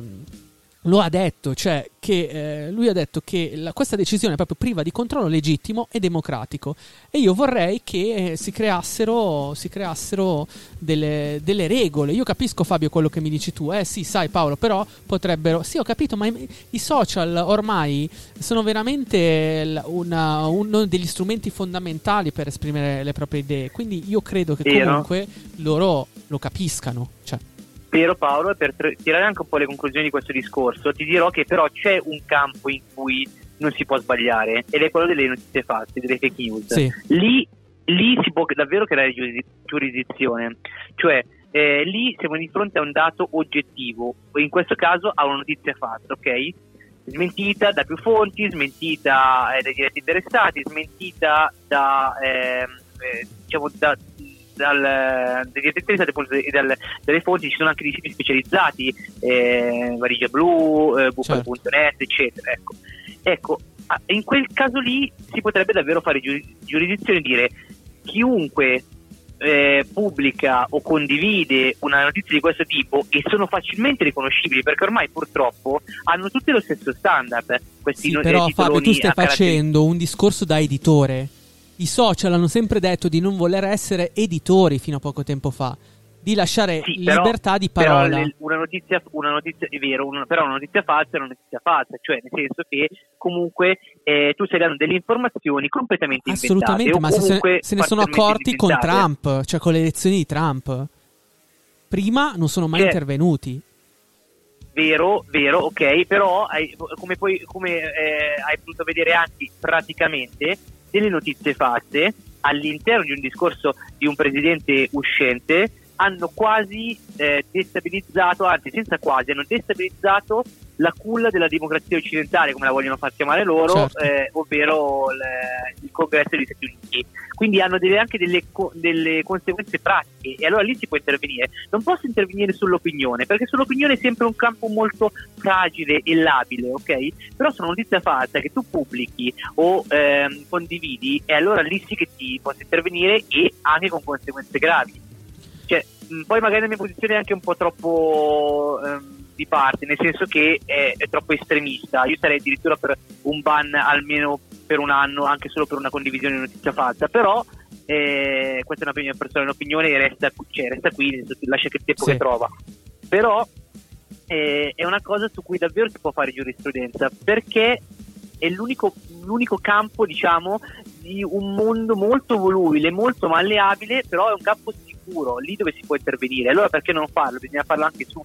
lo ha detto, cioè che eh, lui ha detto che la, questa decisione è proprio priva di controllo legittimo e democratico e io vorrei che eh, si creassero, si creassero delle, delle, regole. Io capisco Fabio quello che mi dici tu, eh sì sai Paolo, però potrebbero, sì ho capito, ma i, i social ormai sono veramente una, uno degli strumenti fondamentali per esprimere le proprie idee, quindi io credo che comunque loro lo capiscano. Cioè. Spero Paolo, e per tirare anche un po' le conclusioni di questo discorso, ti dirò che però c'è un campo in cui non si può sbagliare ed è quello delle notizie false, delle fake news. Sì. Lì, lì, si può davvero creare giurisdizione, cioè eh, lì siamo di fronte a un dato oggettivo, in questo caso a una notizia falsa, ok? Smentita da più fonti, smentita eh, dai diretti interessati, smentita da, eh, diciamo, da dal, dagli attenti e dal, dalle fonti ci sono anche dei siti specializzati, eh, Valigia Blu, eh, Bufalo.net, certo. eccetera. Ecco. ecco, in quel caso lì si potrebbe davvero fare giurisdizione e dire chiunque eh, pubblica o condivide una notizia di questo tipo e sono facilmente riconoscibili perché ormai purtroppo hanno tutti lo stesso standard. Questi Sì, no- però eh, Fabio, tu stai facendo un discorso da editore. I social hanno sempre detto di non voler essere editori fino a poco tempo fa, di lasciare Sì, però- libertà di però parola. le- una notizia, una notizia è vero, una- però una notizia falsa è una notizia falsa, cioè nel senso che comunque eh, tu stai dando delle informazioni completamente Assolutamente, inventate ma o se, se, ne sono accorti con. Trump, cioè con le elezioni di Trump. Prima non sono mai Cioè- intervenuti. Vero, vero, ok, però hai- come, poi, come eh, hai potuto vedere anche praticamente delle notizie false all'interno di un discorso di un presidente uscente hanno quasi eh, destabilizzato, anzi senza quasi, hanno destabilizzato la culla della democrazia occidentale, come la vogliono far chiamare loro, Certo. eh, ovvero il, il congresso degli Stati Uniti. Quindi hanno delle- anche delle, delle conseguenze pratiche e allora lì si può intervenire. Non posso intervenire sull'opinione, perché sull'opinione è sempre un campo molto fragile e labile, ok? Però sono notizie false che tu pubblichi o ehm, condividi e allora lì sì che ti posso intervenire e anche con conseguenze gravi. Mh, poi magari la mia posizione è anche un po' troppo ehm, di parte, nel senso che è, è troppo estremista. Io sarei addirittura per un ban almeno per un anno, anche solo per una condivisione di notizia falsa. Però eh, questa è una mia personale opinione e resta, cioè, resta qui, lascia che il tempo Sì. che trova. Però eh, è una cosa su cui davvero si può fare giurisprudenza perché è l'unico, l'unico campo, diciamo, di un mondo molto volubile, molto malleabile, però è un campo sicuro, lì dove si può intervenire. Allora perché non farlo? Bisogna farlo anche su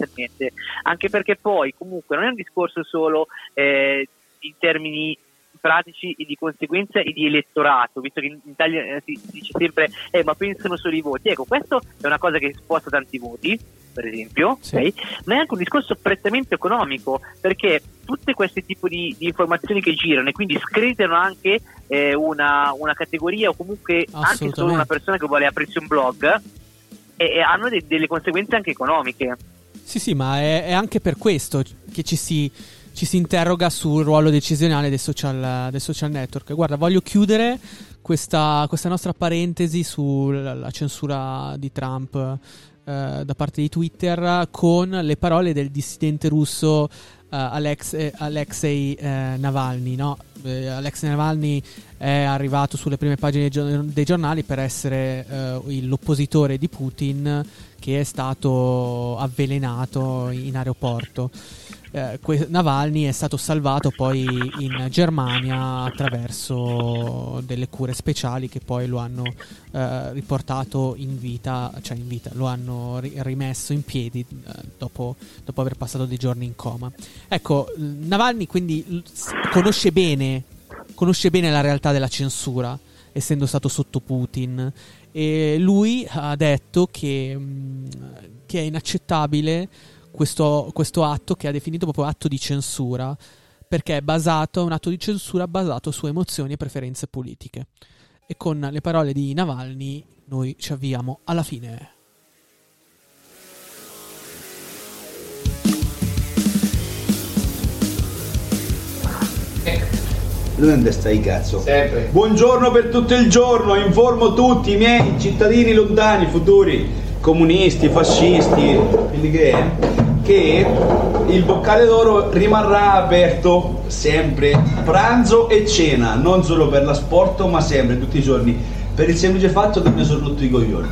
inizialmente. anche perché poi comunque non è un discorso solo eh, in termini pratici e di conseguenza e di elettorato, visto che in Italia eh, si, dice sempre eh, ma pensano solo i voti. Ecco, questo è una cosa che sposta tanti voti, per esempio, Sì. ok? ma è anche un discorso prettamente economico, perché tutte queste tipi di, di informazioni che girano e quindi screditano anche eh, una, una categoria o comunque anche solo una persona che vuole aprirsi un blog e, e hanno de- delle conseguenze anche economiche. Sì, sì, ma è, è anche per questo che ci si, ci si interroga sul ruolo decisionale dei social, dei social network. Guarda, voglio chiudere questa, questa nostra parentesi sulla la censura di Trump eh, da parte di Twitter con le parole del dissidente russo eh, Alex- eh, Alexei eh, Navalny. No? Eh, Alexei Navalny è arrivato sulle prime pagine dei, gio- dei giornali per essere eh, l'oppositore di Putin che è stato avvelenato in aeroporto. Eh, que- Navalny è stato salvato poi in Germania attraverso delle cure speciali che poi lo hanno eh, riportato in vita, cioè in vita, lo hanno ri- rimesso in piedi eh, dopo, dopo aver passato dei giorni in coma. Ecco, Navalny quindi conosce bene, conosce bene la realtà della censura, essendo stato sotto Putin. E lui ha detto che, mh, che è inaccettabile questo, questo atto che ha definito proprio atto di censura perché è basato, è un atto di censura basato su emozioni e preferenze politiche. E con le parole di Navalny noi ci avviamo alla fine. Dove stai cazzo? Sempre. Buongiorno per tutto il giorno, informo tutti i miei cittadini lontani, futuri, comunisti, fascisti, quelli che è, che il boccale d'oro rimarrà aperto sempre, pranzo e cena, non solo per l'asporto ma sempre, tutti i giorni, per il semplice fatto che mi sono rotto i coglioni.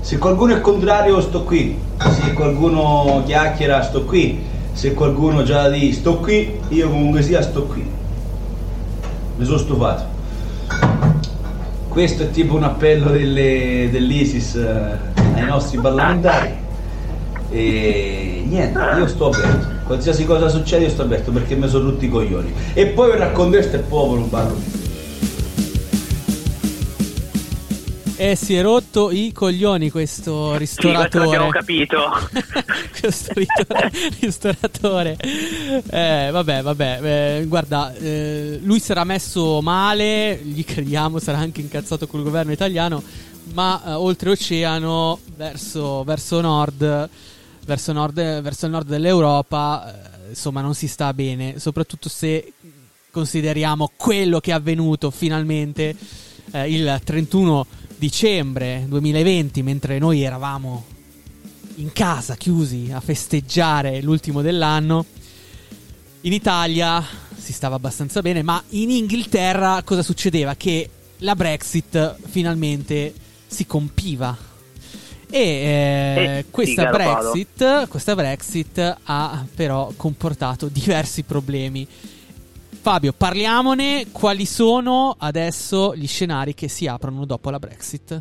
Se qualcuno è contrario sto qui, se qualcuno chiacchiera sto qui, se qualcuno già di sto qui, io comunque sia sto qui. Mi sono stufato. Questo è tipo un appello delle- dell'ISIS eh, ai nostri parlamentari. E niente, io sto aperto. Qualsiasi cosa succede io sto aperto perché mi sono rotti i coglioni. E poi verrà con questo è popolo, parlo. E si è rotto i coglioni questo Sì, ristoratore. l'abbiamo capito. (laughs) questo (laughs) ristoratore. Eh, vabbè, vabbè. eh, guarda, eh, lui sarà messo male, gli crediamo, sarà anche incazzato col governo italiano, ma eh, oltreoceano, verso, verso nord, verso nord, verso il nord dell'Europa, eh, insomma, non si sta bene, soprattutto se consideriamo quello che è avvenuto finalmente eh, il 31 dicembre 2020, mentre noi eravamo in casa chiusi a festeggiare l'ultimo dell'anno. In Italia si stava abbastanza bene, ma in Inghilterra cosa succedeva? Che la Brexit finalmente si compiva. E eh, Eh, questa. Brexit, questa Brexit ha però comportato diversi problemi. Fabio, parliamone. Quali sono adesso gli scenari che si aprono dopo la Brexit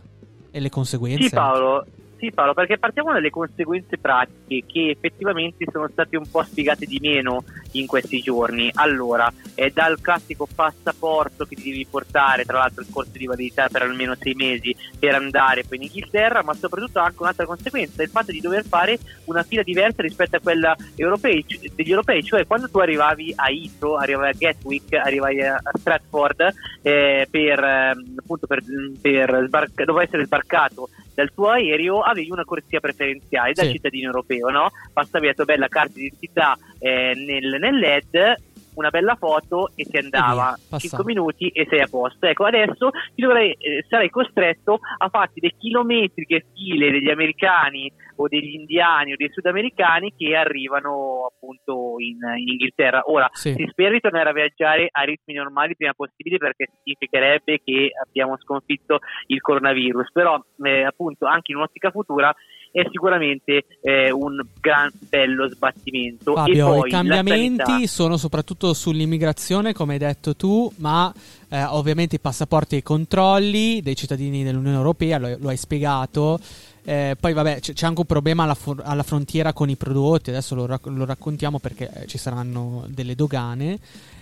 e le conseguenze? Sì Paolo, sì Paolo, perché partiamo dalle conseguenze pratiche che effettivamente sono state un po' spiegate di meno in questi giorni. Allora, è dal classico passaporto che ti devi portare, tra l'altro il corso di validità per almeno sei mesi per andare poi in Inghilterra, ma soprattutto anche un'altra conseguenza, il fatto di dover fare una fila diversa rispetto a quella europei, degli europei, cioè quando tu arrivavi a Heathrow, arrivavi a Gatwick, arrivavi a Stratford eh, per ehm, appunto per, per sbarca- dovevi essere sbarcato dal tuo aereo avevi una corsia preferenziale da Sì. cittadino europeo, no? Bastavi la tua bella carta di identità eh, nel, nel LED, una bella foto e si andava. via, passava. 5 minuti e sei a posto. Ecco, adesso ti dovrai, eh, sarai costretto a farti le chilometriche file degli americani o degli indiani o dei sudamericani che arrivano appunto in, in Inghilterra. Ora, Sì. si spera di tornare a viaggiare a ritmi normali prima possibile perché significherebbe che abbiamo sconfitto il coronavirus, però eh, appunto anche in un'ottica futura è sicuramente eh, un gran bello sbattimento. Fabio, e poi i cambiamenti sanità- sono soprattutto sull'immigrazione, come hai detto tu, ma eh, ovviamente i passaporti e i controlli dei cittadini dell'Unione Europea, lo, lo hai spiegato. Eh, poi vabbè c'è, c'è anche un problema alla, for- alla frontiera con i prodotti, adesso lo, rac- lo raccontiamo perché eh, ci saranno delle dogane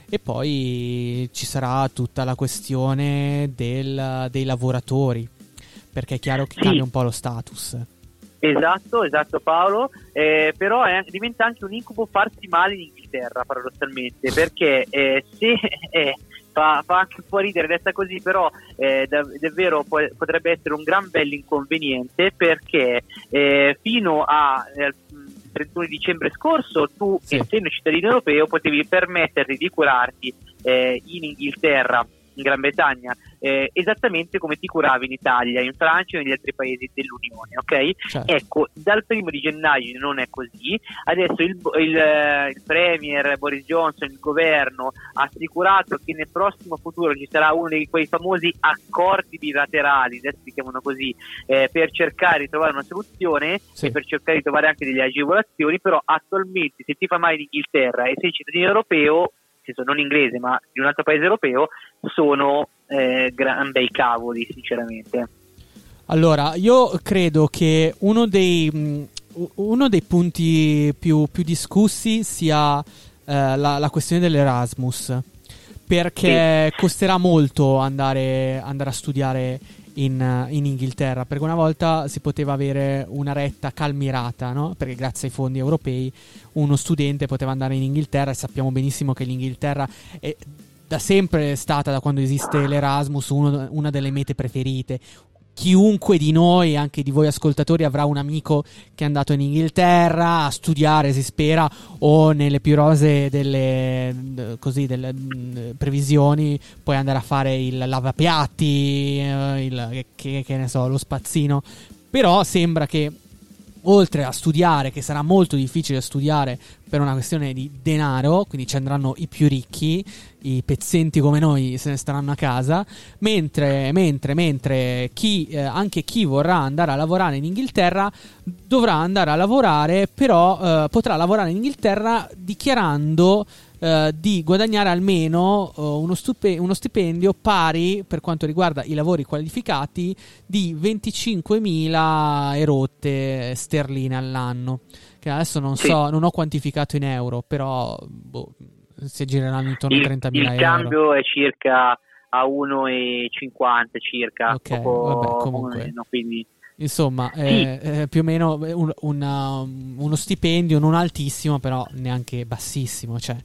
e poi ci sarà tutta la questione del- dei lavoratori, perché è chiaro che Sì. cambia un po' lo status. Esatto, esatto Paolo, eh, però è- diventa anche un incubo farsi male in Inghilterra paradossalmente, perché eh, se (laughs) eh, fa, fa anche un po' ridere detta così, però eh, dav- davvero po- potrebbe essere un gran bel inconveniente perché eh, fino eh, 31 dicembre scorso tu, Sì. essendo cittadino europeo, potevi permetterti di curarti in Inghilterra, in Gran Bretagna, eh, esattamente come ti curavi in Italia, in Francia e negli altri paesi dell'Unione, ok? Certo. Ecco, dal primo di gennaio non è così. Adesso il, il, eh, il Premier Boris Johnson, il governo, ha assicurato che nel prossimo futuro ci sarà uno di quei famosi accordi bilaterali, adesso si chiamano così, eh, per cercare di trovare una soluzione Sì. e per cercare di trovare anche delle agevolazioni, però attualmente se ti fa male in Inghilterra e sei cittadino europeo, senso non inglese ma di un altro paese europeo, sono eh, gran bei cavoli sinceramente. Allora, io credo che uno dei, mh, uno dei punti più, più discussi sia eh, la, la questione dell'Erasmus, perché costerà molto andare, andare a studiare in, in Inghilterra, perché una volta si poteva avere una retta calmirata, no? perché grazie ai fondi europei uno studente poteva andare in Inghilterra e sappiamo benissimo che l'Inghilterra è da sempre stata, da quando esiste l'Erasmus, uno- una delle mete preferite. Chiunque di noi, anche di voi ascoltatori, avrà un amico che è andato in Inghilterra a studiare, si spera, o nelle più rose delle, così, delle mh, previsioni, puoi andare a fare il lavapiatti, eh, il, che, che ne so, lo spazzino. Però sembra che oltre a studiare, che sarà molto difficile studiare per una questione di denaro, quindi ci andranno i più ricchi, i pezzenti come noi se ne staranno a casa, mentre, mentre, mentre chi, eh, anche chi vorrà andare a lavorare in Inghilterra dovrà andare a lavorare, però eh, potrà lavorare in Inghilterra dichiarando eh, di guadagnare almeno eh, uno, stupe- uno stipendio pari per quanto riguarda i lavori qualificati di 25.000 erotte sterline all'anno. Che adesso non Sì. so, non ho quantificato in euro, però boh, si aggireranno intorno il, a 30.000 il euro. cambio è circa a 1,50 circa, Ok, poco vabbè, comunque. meno, quindi Insomma, eh, eh, più o meno un- una- uno stipendio non altissimo, però neanche bassissimo, cioè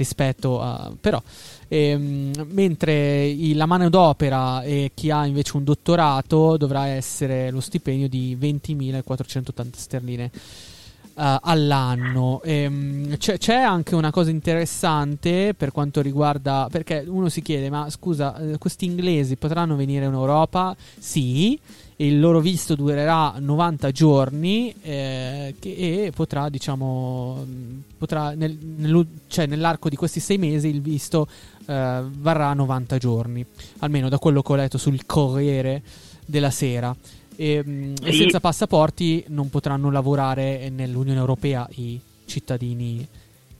rispetto a... però ehm, mentre i- la manodopera e chi ha invece un dottorato dovrà essere lo stipendio di 20.480 sterline uh, all'anno. Ehm, c'è, c'è, anche una cosa interessante per quanto riguarda. Perché uno si chiede: ma scusa, eh, questi inglesi potranno venire in Europa? Sì. Il loro visto durerà 90 giorni eh, che, e potrà, diciamo, potrà nel, nel, cioè nell'arco di questi sei mesi il visto eh, varrà 90 giorni, almeno da quello che ho letto sul Corriere della Sera. E, mm, sì. e, senza passaporti non potranno lavorare nell'Unione Europea i cittadini,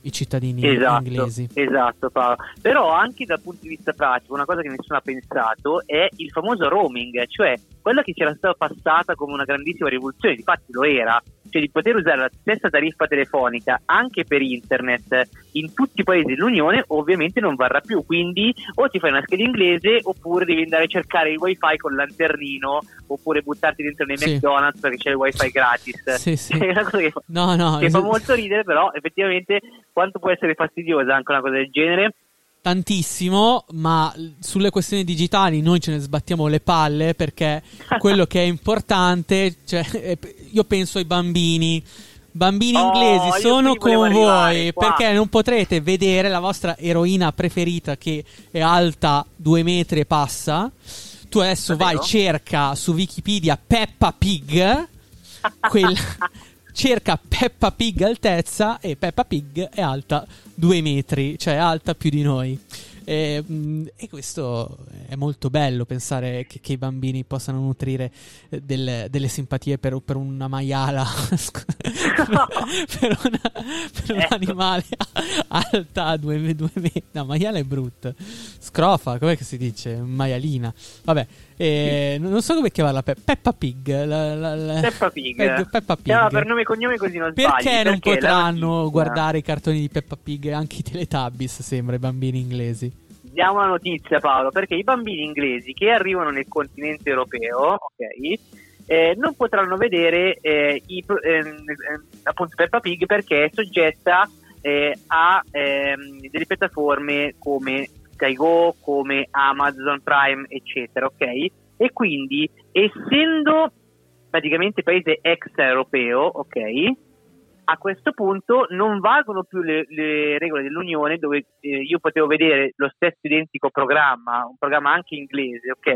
i cittadini esatto, inglesi. Esatto, Paolo. Però anche dal punto di vista pratico, una cosa che nessuno ha pensato è il famoso roaming, cioè quella che c'era stata passata come una grandissima rivoluzione, infatti lo era, cioè di poter usare la stessa tariffa telefonica anche per internet in tutti i paesi dell'Unione, ovviamente non varrà più. Quindi o ti fai una scheda inglese oppure devi andare a cercare il wifi con lanternino oppure buttarti dentro nei sì. McDonald's perché c'è il wifi gratis. Sì, sì. (laughs) È una cosa che, no, no, che fa molto ridere, però effettivamente quanto può essere fastidiosa anche una cosa del genere tantissimo, ma sulle questioni digitali noi ce ne sbattiamo le palle perché quello che è importante, cioè, io penso ai bambini. Bambini oh, inglesi sono con voi perché non potrete vedere la vostra eroina preferita che è alta due metri e passa. Tu adesso vai, cerca su Wikipedia Peppa Pig, quella, (laughs) cerca Peppa Pig altezza e Peppa Pig è alta due metri, cioè alta più di noi. E, mm, e, questo è molto bello pensare che, che i bambini possano nutrire eh, delle, delle simpatie per, per, una maiala, (laughs) (laughs) per, una, per un ecco. animale (laughs) alta due, due metri. No, maiala è brutta. Scrofa, com'è che si dice? Maialina. Vabbè. E non so come chiamarla Pe- Peppa Pig. La, la, la... Peppa Pig. Pe- Peppa Pig. Chiama per nome e cognome così non perché sbagli. Non perché non potranno guardare i cartoni di Peppa Pig anche i Teletubbies, sembra, i bambini inglesi? Diamo una notizia Paolo, perché i bambini inglesi che arrivano nel continente europeo, ok? Eh, non potranno vedere eh, i, eh, appunto Peppa Pig perché è soggetta eh, a ehm, delle piattaforme come Sky Go, come Amazon Prime, eccetera, ok? E quindi, essendo praticamente paese extraeuropeo, ok? A questo punto non valgono più le, le regole dell'Unione dove eh, io potevo vedere lo stesso identico programma, un programma anche inglese, ok,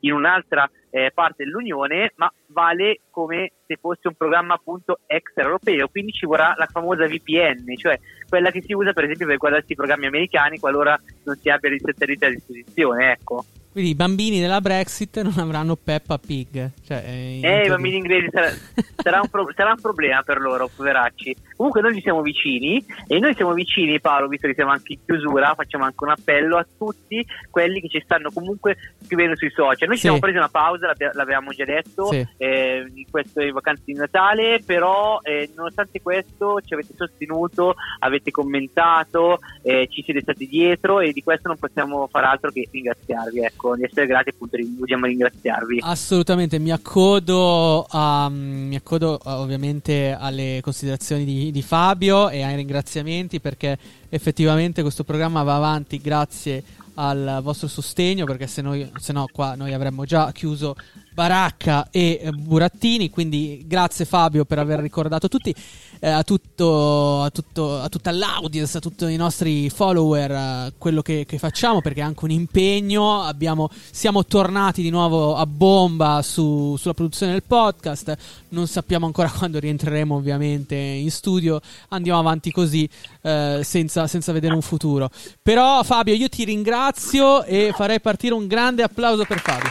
in un'altra eh, parte dell'Unione, ma vale come se fosse un programma appunto extraeuropeo, quindi ci vorrà la famosa VPN, cioè quella che si usa per esempio per guardarsi i programmi americani qualora non si abbia il satellite a disposizione, ecco. Quindi i bambini della Brexit non avranno Peppa Pig. Cioè, eh, i bambini inglesi sarà, sarà, un pro- sarà, un problema per loro, poveracci. Comunque noi ci siamo vicini e noi siamo vicini, Paolo, visto che siamo anche in chiusura, facciamo anche un appello a tutti quelli che ci stanno comunque scrivendo sui social. Noi ci siamo presi una pausa, l'avevamo già detto, sì. eh, in queste vacanze di Natale, però eh, nonostante questo ci avete sostenuto, avete commentato, eh, ci siete stati dietro e di questo non possiamo far altro che ringraziarvi. Ecco ecco, di essere grati appunto vogliamo ringraziarvi. Assolutamente, mi accodo, a, mi accodo ovviamente alle considerazioni di, di Fabio e ai ringraziamenti perché effettivamente questo programma va avanti grazie al vostro sostegno perché se, noi, se no qua noi avremmo già chiuso Baracca e Burattini quindi grazie Fabio per aver ricordato tutti eh, a, tutto, a, tutto, a tutta l'audience, a tutti i nostri follower eh, quello che, che, facciamo perché è anche un impegno. Abbiamo, siamo tornati di nuovo a bomba su, sulla produzione del podcast. Non sappiamo ancora (laughs) quando rientreremo ovviamente in studio. Andiamo avanti così eh, senza, senza vedere un futuro. Però Fabio io ti ringrazio e farei partire un grande applauso per Fabio.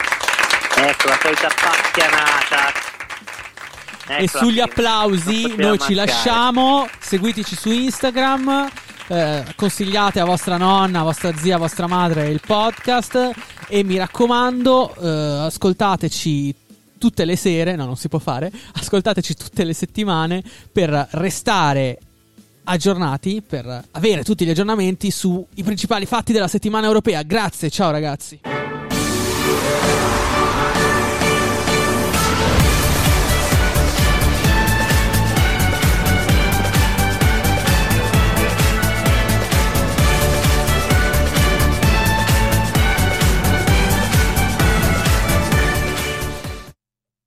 Ecco la solita appassionata Ecco e sugli applausi noi ci lasciamo. Seguiteci su Instagram. Eh, consigliate a vostra nonna, a vostra zia, a vostra madre il podcast. E mi raccomando, eh, ascoltateci tutte le sere. No, non si può fare. Ascoltateci tutte le settimane per restare aggiornati, per avere tutti gli aggiornamenti sui principali fatti della settimana europea. Grazie, ciao ragazzi.